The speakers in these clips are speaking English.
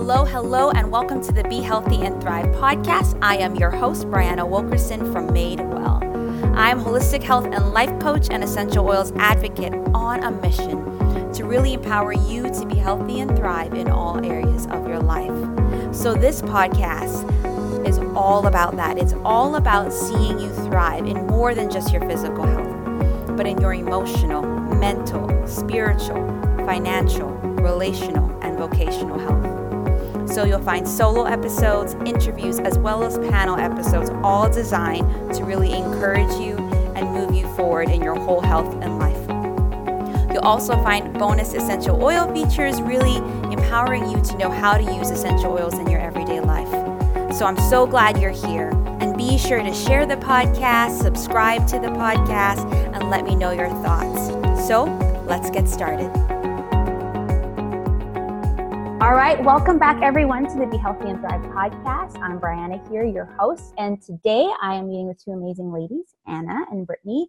Hello, hello, and welcome to the Be Healthy and Thrive podcast. I am your host, Brianna Wilkerson from Made Well. I am holistic health and life coach and essential oils advocate on a mission to really empower you to be healthy and thrive in all areas of your life. So, this podcast is all about that. It's all about seeing you thrive in more than just your physical health, but in your emotional, mental, spiritual, financial, relational, and vocational health. So you'll find solo episodes, interviews, as well as panel episodes, all designed to really encourage you and move you forward in your whole health and life. You'll also find bonus essential oil features, really empowering you to know how to use essential oils in your everyday life. So I'm so glad you're here. And be sure to share the podcast, subscribe to the podcast, and let me know your thoughts. So let's get started. All right, welcome back everyone to the Be Healthy and Thrive podcast. I'm Brianna here, your host, and today I am meeting with two amazing ladies, Anna and Brittney,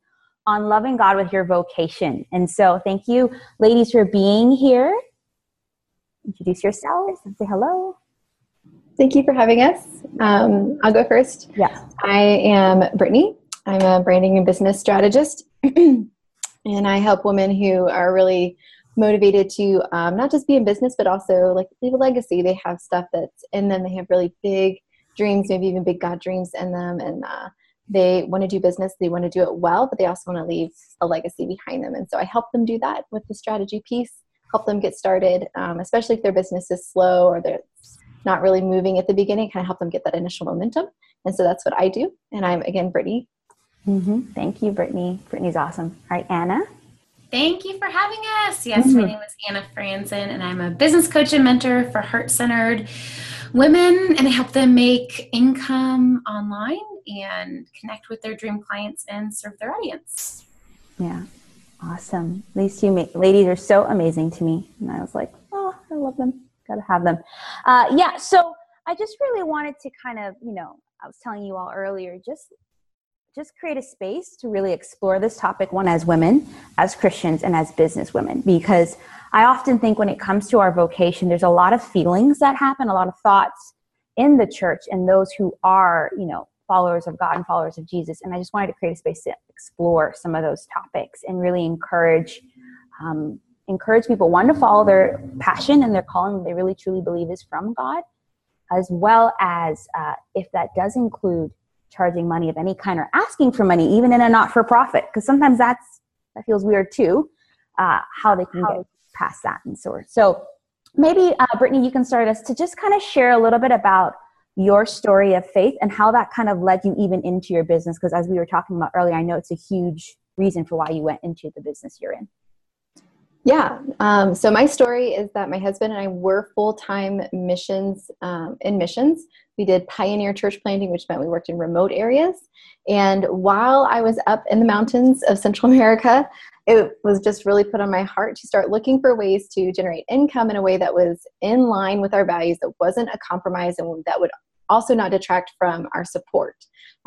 on loving God with your vocation. And so, thank you, ladies, for being here. Introduce yourselves and say hello. Thank you for having us. Um, I'll go first. Yeah. I am Brittney. I'm a branding and business strategist, and I help women who are really motivated to um, not just be in business but also like leave a legacy. They have stuff that's in them. They have really big dreams maybe even big god dreams in them. And uh, they want to do business. They want to do it well but they also want to leave a legacy behind them. And so i help them do that with the strategy piece help them get started um, especially if their business is slow or they're not really moving at the beginning kind of help them get that initial momentum. And so that's what i do. And i'm again brittney. Mm-hmm. thank you brittney. Brittney's awesome. All right anna Thank you for having us. Yes, mm-hmm. my name is Anna Frandsen, and I'm a business coach and mentor for heart centered women, and I help them make income online and connect with their dream clients and serve their audience. Yeah, awesome. These two ladies are so amazing to me, and I was like, oh, I love them. Got to have them. Uh, yeah, so I just really wanted to kind of, you know, I was telling you all earlier, just just create a space to really explore this topic one as women as christians and as business women. Because i often think when it comes to our vocation there's a lot of feelings that happen a lot of thoughts in the church and those who are you know followers of god and followers of jesus. And i just wanted to create a space to explore some of those topics and really encourage um, encourage people one to follow their passion and their calling that they really truly believe is from god as well as uh, if that does include charging money of any kind or asking for money, even in a not for profit, because sometimes that's that feels weird too. Uh, how they can how get past that and so So maybe uh, Brittney, you can start us to just kind of share a little bit about your story of faith and how that kind of led you even into your business. Because as we were talking about earlier, I know it's a huge reason for why you went into the business you're in. Yeah. Um, so my story is that my husband and I were full time missions um, in missions. We did pioneer church planting, which meant we worked in remote areas. And while I was up in the mountains of Central America, it was just really put on my heart to start looking for ways to generate income in a way that was in line with our values, that wasn't a compromise, and that would also not detract from our support,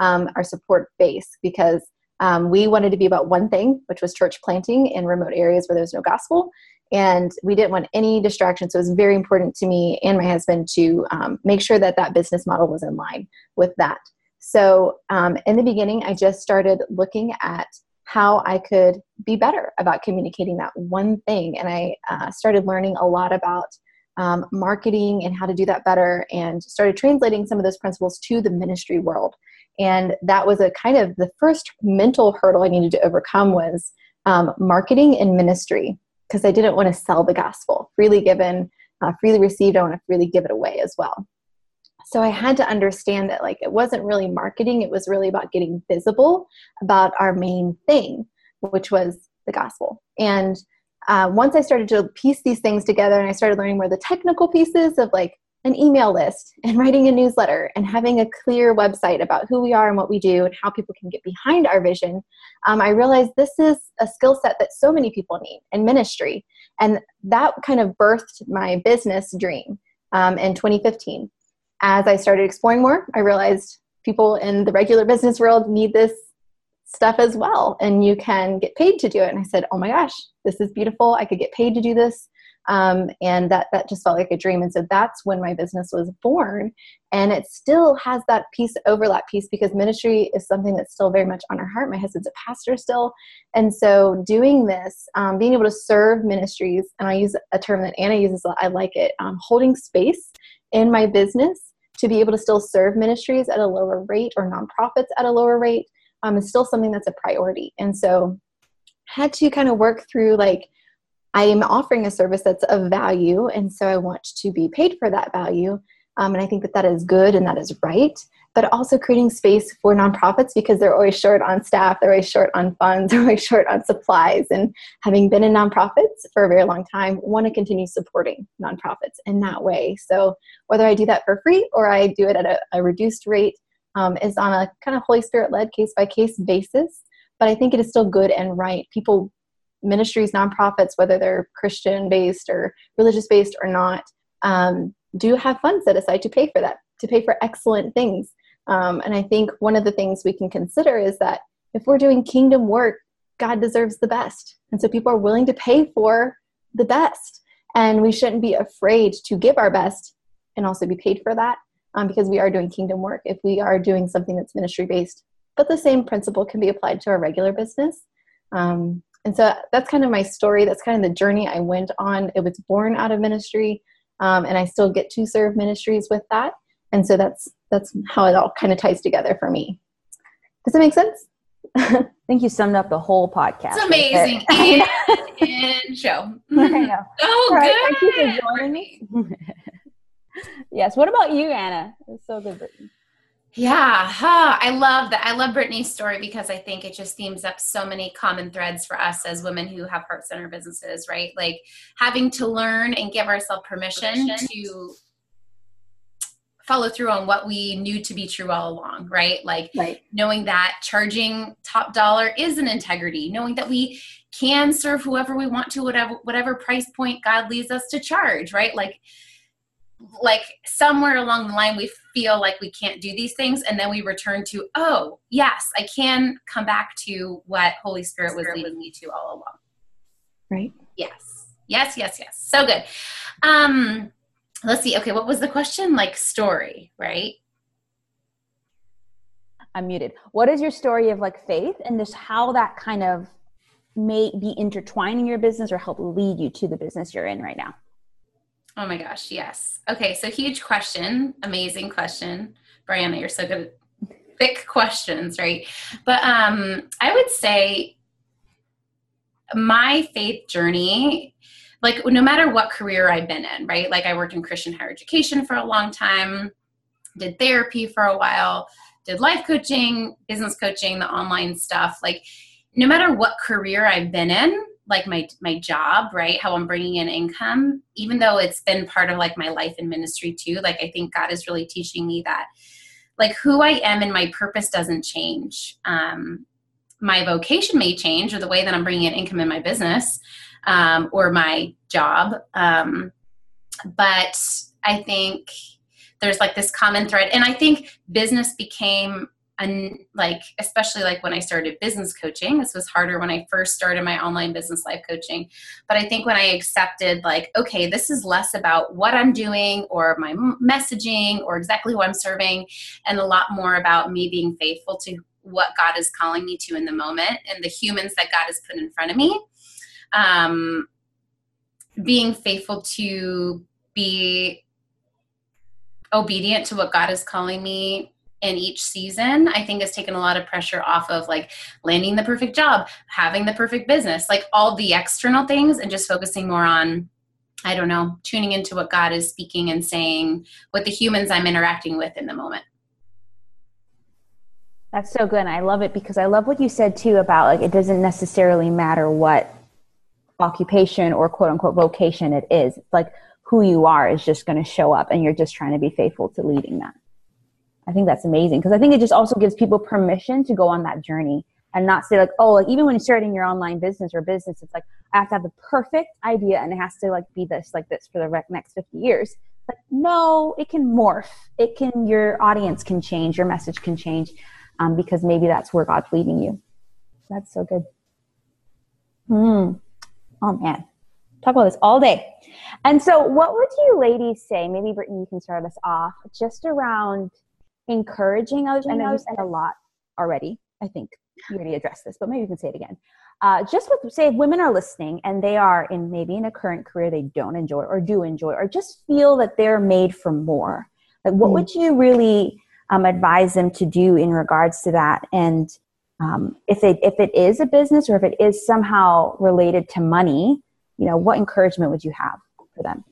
um, our support base, because um, we wanted to be about one thing, which was church planting in remote areas where there was no gospel. And we didn't want any distractions. So it was very important to me and my husband to um, make sure that that business model was in line with that. So um, in the beginning, I just started looking at how I could be better about communicating that one thing. And I uh, started learning a lot about um, marketing and how to do that better and started translating some of those principles to the ministry world and that was a kind of the first mental hurdle i needed to overcome was um, marketing and ministry because i didn't want to sell the gospel freely given uh, freely received i want to freely give it away as well. So i had to understand that like it wasn't really marketing it was really about getting visible about our main thing which was the gospel. And uh, once i started to piece these things together and i started learning more the technical pieces of like an email list and writing a newsletter and having a clear website about who we are and what we do and how people can get behind our vision, um, I realized this is a skill set that so many people need in ministry. And that kind of birthed my business dream um, in 2015. As I started exploring more, I realized people in the regular business world need this stuff as well and you can get paid to do it and i said oh my gosh this is beautiful i could get paid to do this um, and that that just felt like a dream. And so that's when my business was born. And it still has that piece overlap piece because ministry is something that's still very much on our heart. My husband's a pastor still. And so doing this um, being able to serve ministries and i use a term that anna uses a lot, i like it um, holding space in my business to be able to still serve ministries at a lower rate or nonprofits at a lower rate um, is still something that's a priority. And so had to kind of work through like I am offering a service that's of value, and so I want to be paid for that value. Um, and I think that that is good and that is right. But also creating space for nonprofits because they're always short on staff, they're always short on funds, they're always short on supplies. And having been in nonprofits for a very long time, want to continue supporting nonprofits in that way. So whether I do that for free or I do it at a, a reduced rate um, is on a kind of Holy Spirit led case by case basis. But I think it is still good and right. People ministries, nonprofits, whether they're Christian based or religious based or not, um, do have funds set aside to pay for that, to pay for excellent things. Um, and I think one of the things we can consider is that if we're doing kingdom work, God deserves the best. And so people are willing to pay for the best. And we shouldn't be afraid to give our best and also be paid for that um, because we are doing kingdom work if we are doing something that's ministry based. But the same principle can be applied to our regular business. Um, and so that's kind of my story that's kind of the journey i went on it was born out of ministry um, and i still get to serve ministries with that and so that's that's how it all kind of ties together for me does that make sense I think you summed up the whole podcast. It's amazing. and, and show. I know. Oh, good. Thank you for joining me. yes. What about you, Anna? It's so good, Brittney. Yeah, huh. I love that. I love Brittney's story because I think it just themes up so many common threads for us as women who have heart center businesses, right? Like having to learn and give ourselves permission, permission. to follow through on what we knew to be true all along, right? Like right. knowing that charging top dollar is an integrity, knowing that we can serve whoever we want to, whatever whatever price point God leads us to charge, right? Like like somewhere along the line we feel like we can't do these things and then we return to oh yes i can come back to what holy spirit was leading me to all along. Right. Yes. Yes yes yes. So good. Um let's see. Okay what was the question? Like story right? I'm muted. What is your story of like faith and just how that kind of may be intertwined in your business or help lead you to the business you're in right now Oh my gosh, yes. Okay, so huge question, amazing question. Brianna, you're so good at thick questions, right? But um I would say my faith journey like no matter what career I've been in, right? Like I worked in Christian higher education for a long time, did therapy for a while, did life coaching, business coaching, the online stuff. Like no matter what career I've been in, like my my job right? How i'm bringing in income even though it's been part of like my life and ministry too like i think god is really teaching me that like who i am and my purpose doesn't change. Um my vocation may change or the way that i'm bringing in income in my business um, or my job um, but i think there's like this common thread. And i think business became and like especially like when i started business coaching this was harder when i first started my online business life coaching. But i think when i accepted like okay this is less about what i'm doing or my messaging or exactly who i'm serving and a lot more about me being faithful to what god is calling me to in the moment and the humans that god has put in front of me um, being faithful to be obedient to what god is calling me in each season i think has taken a lot of pressure off of like landing the perfect job having the perfect business like all the external things and just focusing more on i don't know tuning into what god is speaking and saying with the humans i'm interacting with in the moment. That's so good and i love it because i love what you said too about like it doesn't necessarily matter what occupation or quote unquote vocation it is. It's like who you are is just going to show up and you're just trying to be faithful to leading that I think that's amazing because I think it just also gives people permission to go on that journey and not say like, oh, like even when you're starting your online business or business, it's like I have to have the perfect idea and it has to like be this like this for the next 50 years. Like no, it can morph. It can your audience can change, your message can change, um, because maybe that's where God's leading you. That's so good. Hmm. Oh man, talk about this all day. And so, what would you ladies say? Maybe Brittney, you can start us off just around encouraging others. I know you said a lot already. I think you already addressed this, but maybe you can say it again. Uh, just with say if women are listening and they are in maybe in a current career they don't enjoy or do enjoy or just feel that they're made for more. Like, what mm would you really um, advise them to do in regards to that? And um, if it if it is a business or if it is somehow related to money, you know, what encouragement would you have for them?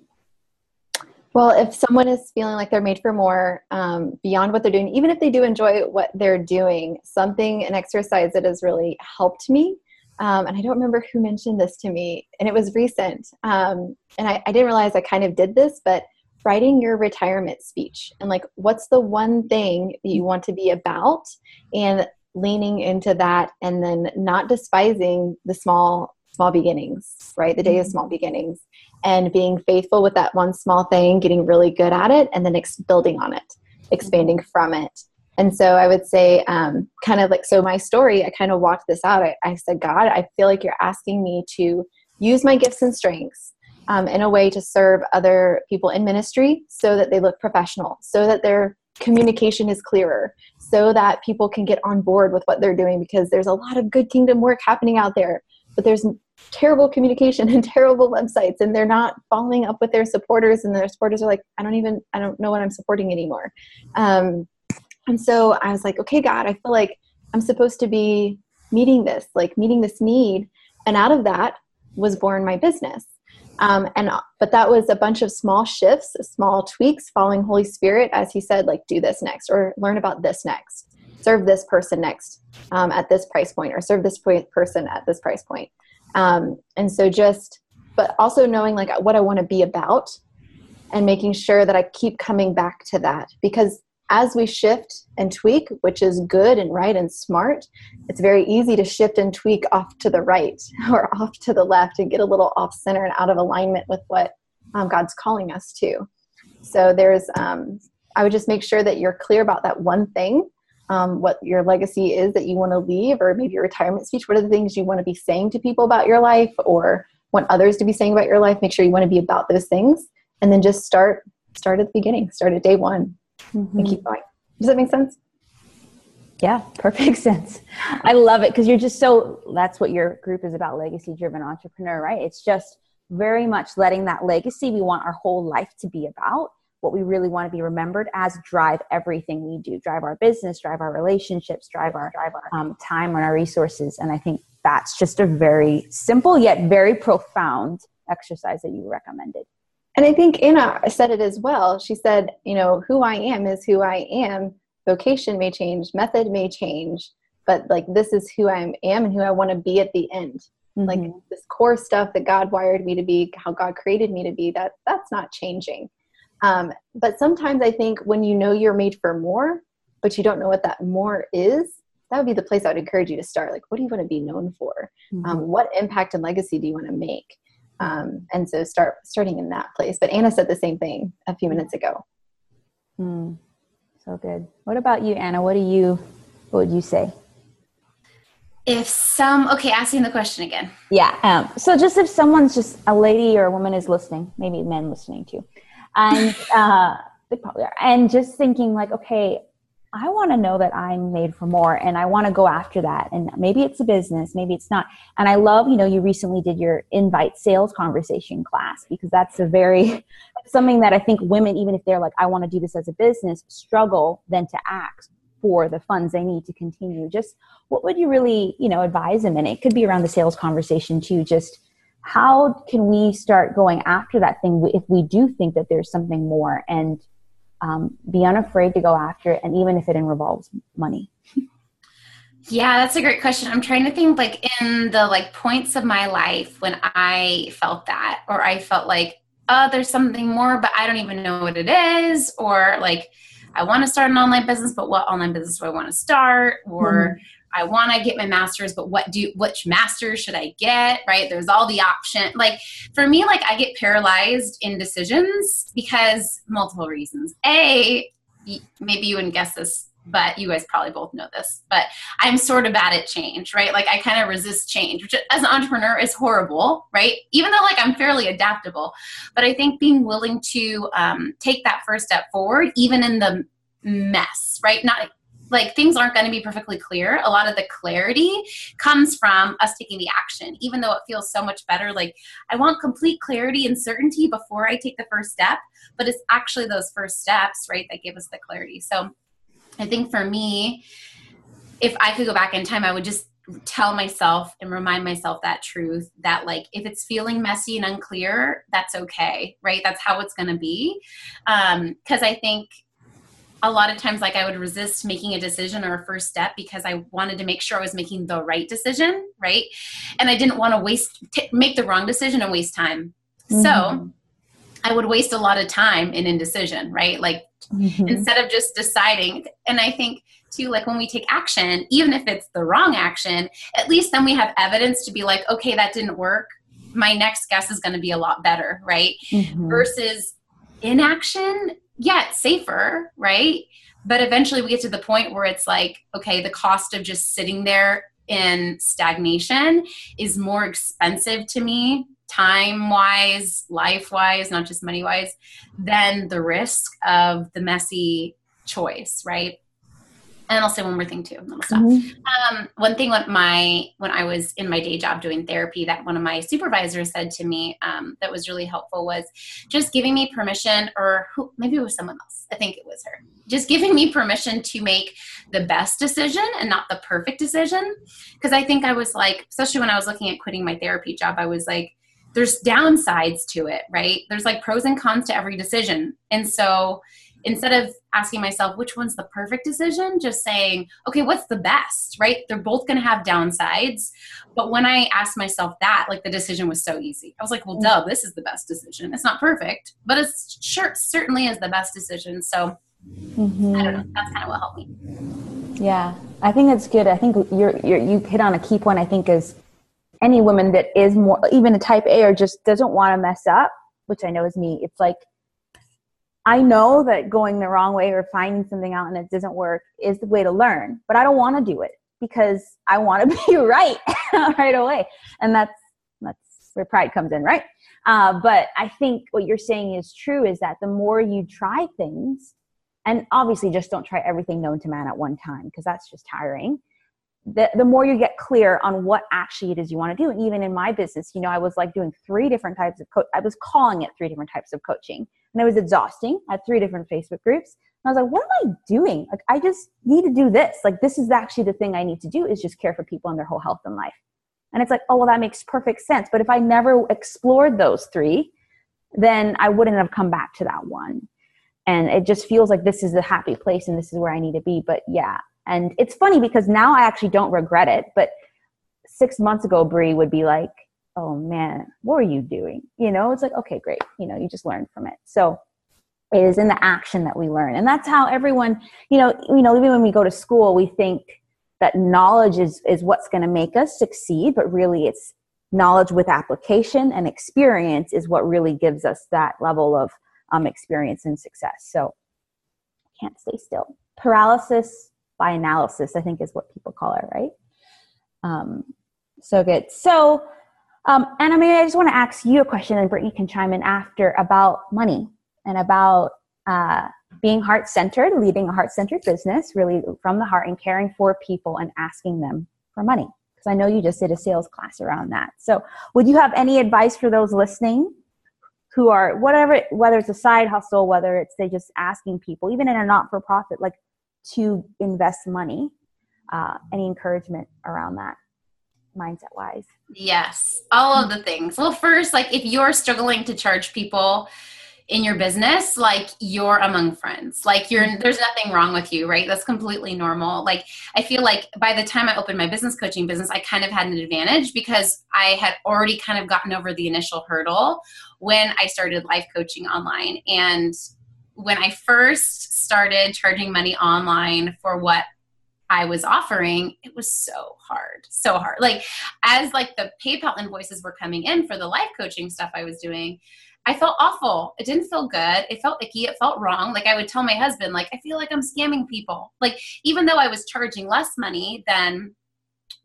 Well, if someone is feeling like they're made for more um, beyond what they're doing, even if they do enjoy what they're doing, something, an exercise that has really helped me. Um, and I don't remember who mentioned this to me, and it was recent. Um, and I, I didn't realize I kind of did this, but writing your retirement speech and like, what's the one thing that you want to be about, and leaning into that, and then not despising the small small beginnings, right? The day of mm-hmm. small beginnings and being faithful with that one small thing, getting really good at it, and then ex- building on it, expanding mm-hmm. from it. And so I would say, um, kind of like, so my story, I kind of walked this out. I, I, said, God, I feel like you're asking me to use my gifts and strengths um, in a way to serve other people in ministry so that they look professional, so that their communication is clearer, so that people can get on board with what they're doing because there's a lot of good kingdom work happening out there but there's terrible communication and terrible websites and they're not following up with their supporters and their supporters are like i don't even i don't know what i'm supporting anymore. Um, and so i was like okay god i feel like i'm supposed to be meeting this like meeting this need. And out of that was born my business. Um, and but that was a bunch of small shifts small tweaks following holy spirit as he said like do this next or learn about this next serve this person next um, at this price point or serve this person at this price point. Um, and so just but also knowing like what i want to be about and making sure that i keep coming back to that. Because as we shift and tweak which is good and right and smart it's very easy to shift and tweak off to the right or off to the left and get a little off center and out of alignment with what um, god's calling us to. So there's um, i would just make sure that you're clear about that one thing um, what your legacy is that you want to leave, or maybe your retirement speech. What are the things you want to be saying to people about your life, or want others to be saying about your life? Make sure you want to be about those things, and then just start start at the beginning. Start at day one, mm-hmm. and keep going. Does that make sense? Yeah, perfect sense. I love it because you're just so. That's what your group is about: legacy-driven entrepreneur, right? It's just very much letting that legacy we want our whole life to be about what we really want to be remembered as drive everything we do drive our business drive our relationships drive our drive our um, time and our resources. And i think that's just a very simple yet very profound exercise that you recommended. And i think anna said it as well. She said you know who i am is who i am. Vocation may change method may change but like this is who i am and who i want to be at the end. Mm-hmm. like this core stuff that god wired me to be how god created me to be that that's not changing um, but sometimes I think when you know you're made for more, but you don't know what that more is, that would be the place I would encourage you to start. Like, what do you want to be known for? Mm-hmm. Um, what impact and legacy do you want to make? Um, and so start starting in that place. But Anna said the same thing a few minutes ago. Mm, so good. What about you, Anna? What do you? What would you say? If some okay, asking the question again. Yeah. Um, so just if someone's just a lady or a woman is listening, maybe men listening too, and uh, they probably are. And just thinking like, okay, I want to know that I'm made for more and I want to go after that. And maybe it's a business, maybe it's not. And I love, you know, you recently did your invite sales conversation class because that's a very, something that I think women, even if they're like, I want to do this as a business, struggle then to ask for the funds they need to continue. Just what would you really, you know, advise them? And it could be around the sales conversation too, just how can we start going after that thing if we do think that there's something more and um, be unafraid to go after it and even if it involves money? Yeah that's a great question. I'm trying to think like in the like points of my life when i felt that or i felt like oh there's something more but i don't even know what it is or like i want to start an online business but what online business do i want to start? Or mm-hmm. I want to get my master's, but what do which master's should I get? Right? There's all the option. Like for me, like I get paralyzed in decisions because multiple reasons. A, maybe you wouldn't guess this but you guys probably both know this. But I'm sort of bad at change, right? Like I kind of resist change, which as an entrepreneur is horrible, right? Even though like I'm fairly adaptable, but I think being willing to um, take that first step forward, even in the mess, right? Not like things aren't going to be perfectly clear. A lot of the clarity comes from us taking the action, even though it feels so much better. Like, I want complete clarity and certainty before I take the first step, but it's actually those first steps, right, that give us the clarity. So, I think for me, if I could go back in time, I would just tell myself and remind myself that truth that like if it's feeling messy and unclear that's okay right that's how it's going to be um because i think a lot of times like i would resist making a decision or a first step because i wanted to make sure i was making the right decision right and i didn't want to waste t- make the wrong decision and waste time mm-hmm. so i would waste a lot of time in indecision right like mm-hmm. instead of just deciding and i think too like when we take action even if it's the wrong action at least then we have evidence to be like okay that didn't work my next guess is going to be a lot better right mm-hmm. versus inaction yeah, it's safer, right? But eventually we get to the point where it's like, okay, the cost of just sitting there in stagnation is more expensive to me, time wise, life wise, not just money wise, than the risk of the messy choice, right? And I'll say one more thing too. Mm-hmm. Um, one thing when my when I was in my day job doing therapy, that one of my supervisors said to me um, that was really helpful was just giving me permission, or who, maybe it was someone else. I think it was her. Just giving me permission to make the best decision and not the perfect decision. Because I think I was like, especially when I was looking at quitting my therapy job, I was like, there's downsides to it, right? There's like pros and cons to every decision, and so instead of asking myself which one's the perfect decision just saying okay what's the best right? They're both going to have downsides. But when i asked myself that like the decision was so easy. I was like well duh this is the best decision. It's not perfect but it sure certainly is the best decision. So mm-hmm. i don't know. That's kind of what helped me. Yeah. I think that's good. I think you're, you're you hit on a key point i think is any woman that is more even a type a or just doesn't want to mess up which i know is me it's like I know that going the wrong way or finding something out and it doesn't work is the way to learn, but I don't want to do it because I want to be right right away. And that's that's where pride comes in, right? Uh, but I think what you're saying is true is that the more you try things, and obviously just don't try everything known to man at one time because that's just tiring. The, the more you get clear on what actually it is you want to do. And even in my business, you know, I was like doing three different types of. I was calling it three different types of coaching and it was exhausting. I had three different Facebook groups. And I was like, what am I doing? Like, I just need to do this. Like, this is actually the thing I need to do is just care for people and their whole health and life. And it's like, oh, well, that makes perfect sense. But if I never explored those three, then I wouldn't have come back to that one. And it just feels like this is the happy place and this is where I need to be. But yeah. And it's funny because now I actually don't regret it. But six months ago, Brie would be like, oh man, what are you doing? You know, it's like, okay, great. You know, you just learn from it. So it is in the action that we learn. And that's how everyone, you know, you know, even when we go to school, we think that knowledge is, is what's going to make us succeed, but really it's knowledge with application and experience is what really gives us that level of um, experience and success. So can't stay still. Paralysis by analysis, I think is what people call it, right? Um, so good. So um, I mean, I just want to ask you a question, and Brittney can chime in after about money and about uh, being heart centered, leading a heart centered business, really from the heart, and caring for people and asking them for money. Because I know you just did a sales class around that. So, would you have any advice for those listening who are whatever, whether it's a side hustle, whether it's they just asking people, even in a not for profit, like to invest money? Uh, any encouragement around that? Mindset wise? Yes, all of the things. Well, first, like if you're struggling to charge people in your business, like you're among friends. Like you're mm-hmm. there's nothing wrong with you, right? That's completely normal. Like I feel like by the time I opened my business coaching business, I kind of had an advantage because I had already kind of gotten over the initial hurdle when I started life coaching online. And when I first started charging money online for what I was offering, it was so hard, so hard. Like as like the PayPal invoices were coming in for the life coaching stuff I was doing, I felt awful. It didn't feel good. It felt icky. It felt wrong. Like I would tell my husband, like, I feel like I'm scamming people. Like, even though I was charging less money than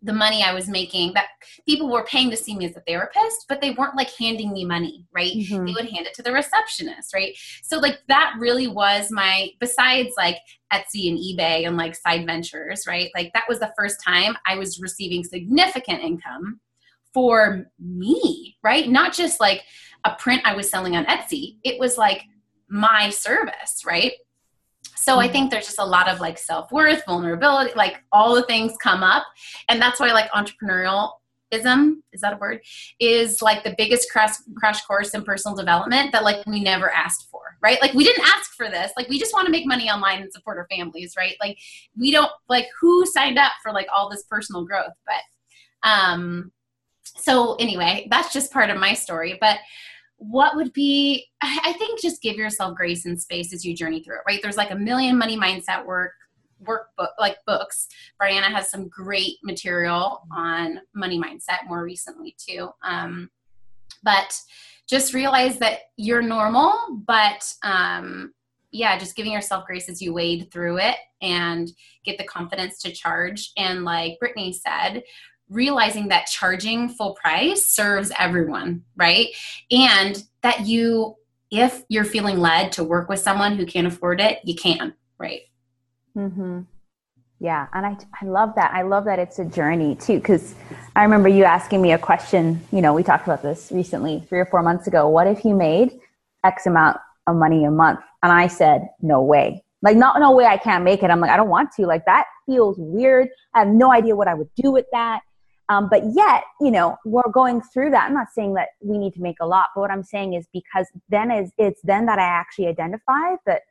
the money I was making that people were paying to see me as a therapist, but they weren't like handing me money, right? Mm-hmm. They would hand it to the receptionist, right? So like that really was my besides like Etsy and eBay and like side ventures, right? Like that was the first time I was receiving significant income for me, right? Not just like a print I was selling on Etsy. It was like my service, right? So I mm-hmm. think there's just a lot of like self worth, vulnerability, like all the things come up. And that's why like entrepreneurialism, is that a word? Is like the biggest crash, crash course in personal development that like we never asked for, right? Like we didn't ask for this. Like we just want to make money online and support our families, right? Like we don't, like who signed up for like all this personal growth? But, um, so anyway, that's just part of my story. But what would be i think just give yourself grace and space as you journey through it right? There's like a million money mindset work workbook like books. Brianna has some great material on money mindset more recently too. Um, but just realize that you're normal but um, yeah just giving yourself grace as you wade through it and get the confidence to charge. And like brittney said realizing that charging full price serves everyone, right? And that you, if you're feeling led to work with someone who can't afford it, you can, right? Mm-hmm. Yeah, and I, I love that. I love that it's a journey too, because I remember you asking me a question. You know, we talked about this recently, three or four months ago. What if you made X amount of money a month? And I said, no way. Like, not no way I can't make it. I'm like, I don't want to. Like, that feels weird. I have no idea what I would do with that. Um, but yet, you know, we're going through that. I'm not saying that we need to make a lot, but what I'm saying is because then is it's then that I actually identify that,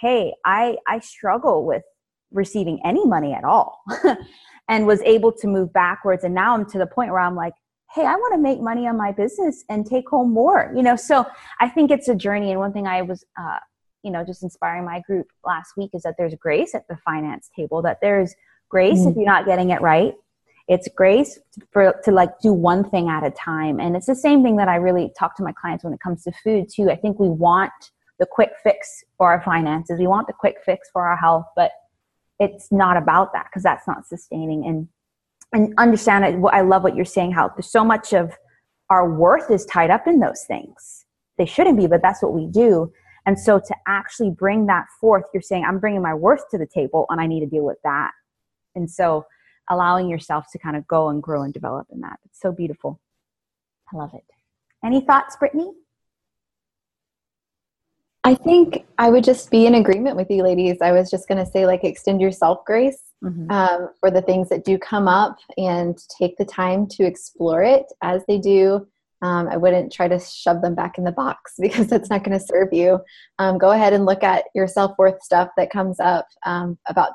hey, I I struggle with receiving any money at all, and was able to move backwards. And now I'm to the point where I'm like, hey, I want to make money on my business and take home more. You know, so I think it's a journey. And one thing I was, uh, you know, just inspiring my group last week is that there's grace at the finance table. That there's grace mm. if you're not getting it right it's grace for to like do one thing at a time. And it's the same thing that i really talk to my clients when it comes to food too. I think we want the quick fix for our finances. We want the quick fix for our health but it's not about that because that's not sustaining. And and understand it i love what you're saying how there's so much of our worth is tied up in those things. They shouldn't be but that's what we do. And so to actually bring that forth you're saying i'm bringing my worth to the table and i need to deal with that. And so allowing yourself to kind of go and grow and develop in that. It's so beautiful. I love it. Any thoughts, Brittney? I think I would just be in agreement with you, ladies. I was just going to say, like, extend yourself grace mm-hmm. um, for the things that do come up and take the time to explore it as they do. Um, I wouldn't try to shove them back in the box because that's not going to serve you. Um, go ahead and look at your self worth stuff that comes up um, about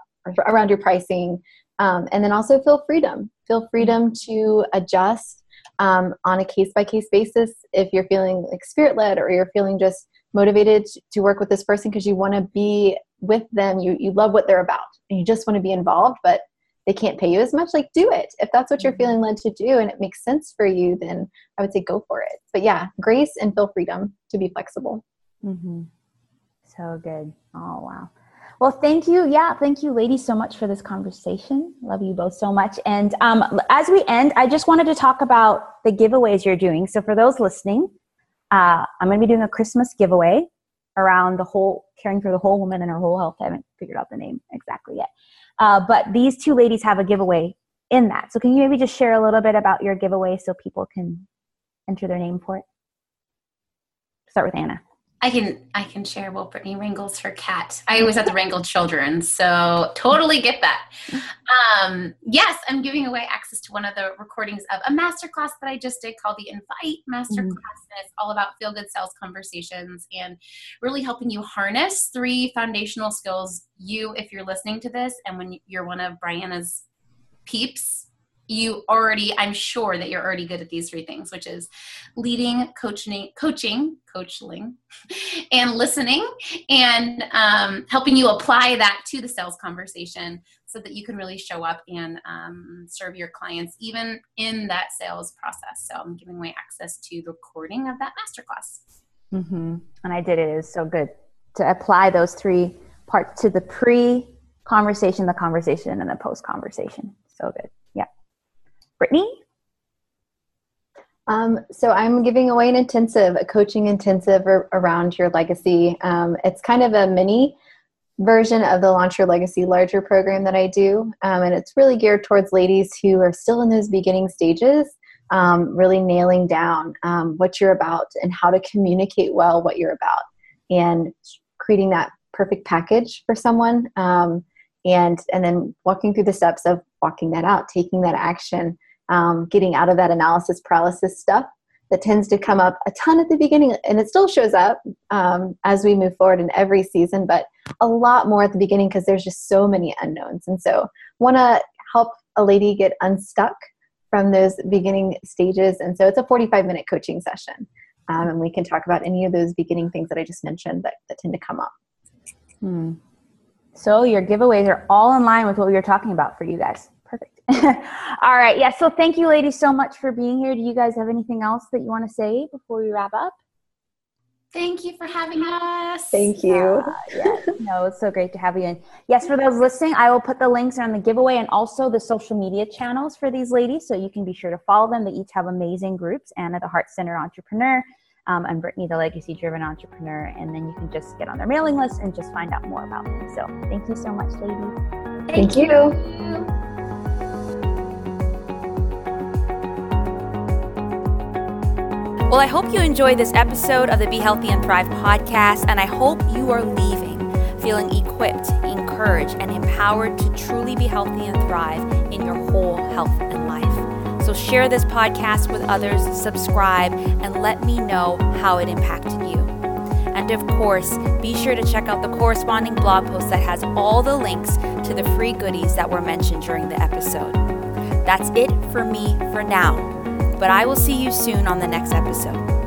around your pricing, um, and then also feel freedom. Feel freedom to adjust um, on a case by case basis if you're feeling like spirit led or you're feeling just motivated to work with this person because you want to be with them. You, you love what they're about and you just want to be involved, but they can't pay you as much. Like, do it. If that's what you're feeling led to do and it makes sense for you, then I would say go for it. But yeah, grace and feel freedom to be flexible. Mm-hmm. So good. Oh, wow. Well, thank you. Yeah, thank you, ladies, so much for this conversation. Love you both so much. And um, as we end, I just wanted to talk about the giveaways you're doing. So, for those listening, uh, I'm going to be doing a Christmas giveaway around the whole caring for the whole woman and her whole health. I haven't figured out the name exactly yet. Uh, but these two ladies have a giveaway in that. So, can you maybe just share a little bit about your giveaway so people can enter their name for it? Start with Anna. I can I can share. Well, Brittney wrangles her cat. I always have to wrangle children, so totally get that. Um, yes, I'm giving away access to one of the recordings of a masterclass that I just did called the Invite Masterclass, mm-hmm. and it's all about feel good sales conversations and really helping you harness three foundational skills. You, if you're listening to this, and when you're one of Brianna's peeps you already i'm sure that you're already good at these three things which is leading coaching coaching coaching and listening and um, helping you apply that to the sales conversation so that you can really show up and um, serve your clients even in that sales process so i'm giving away access to the recording of that masterclass Mm-hmm. And I did it. It was so good to apply those three parts to the pre conversation, the conversation, and the post conversation. So good. Yeah. Brittney? Um, so I'm giving away an intensive, a coaching intensive around your legacy. Um, it's kind of a mini version of the Launch Your Legacy Larger program that I do. Um, and it's really geared towards ladies who are still in those beginning stages, um, really nailing down um, what you're about and how to communicate well what you're about and creating that perfect package for someone. Um, and, and then walking through the steps of walking that out, taking that action, um, getting out of that analysis paralysis stuff that tends to come up a ton at the beginning and it still shows up um, as we move forward in every season but a lot more at the beginning because there's just so many unknowns and so want to help a lady get unstuck from those beginning stages and so it's a 45 minute coaching session um, and we can talk about any of those beginning things that i just mentioned that, that tend to come up hmm. so your giveaways are all in line with what we were talking about for you guys. All right. Yeah. So thank you, ladies, so much for being here. Do you guys have anything else that you want to say before we wrap up? Thank you for having us. Thank you. Uh, yeah, no, it's so great to have you. And yes, for those listening, I will put the links on the giveaway and also the social media channels for these ladies, so you can be sure to follow them. They each have amazing groups. Anna, the Heart Center Entrepreneur, um, and Brittney, the Legacy Driven Entrepreneur, and then you can just get on their mailing list and just find out more about them. So, thank you so much, ladies. Thank, thank you. you. Well, I hope you enjoyed this episode of the Be Healthy and Thrive podcast, and I hope you are leaving feeling equipped, encouraged, and empowered to truly be healthy and thrive in your whole health and life. So, share this podcast with others, subscribe, and let me know how it impacted you. And of course, be sure to check out the corresponding blog post that has all the links to the free goodies that were mentioned during the episode. That's it for me for now but I will see you soon on the next episode.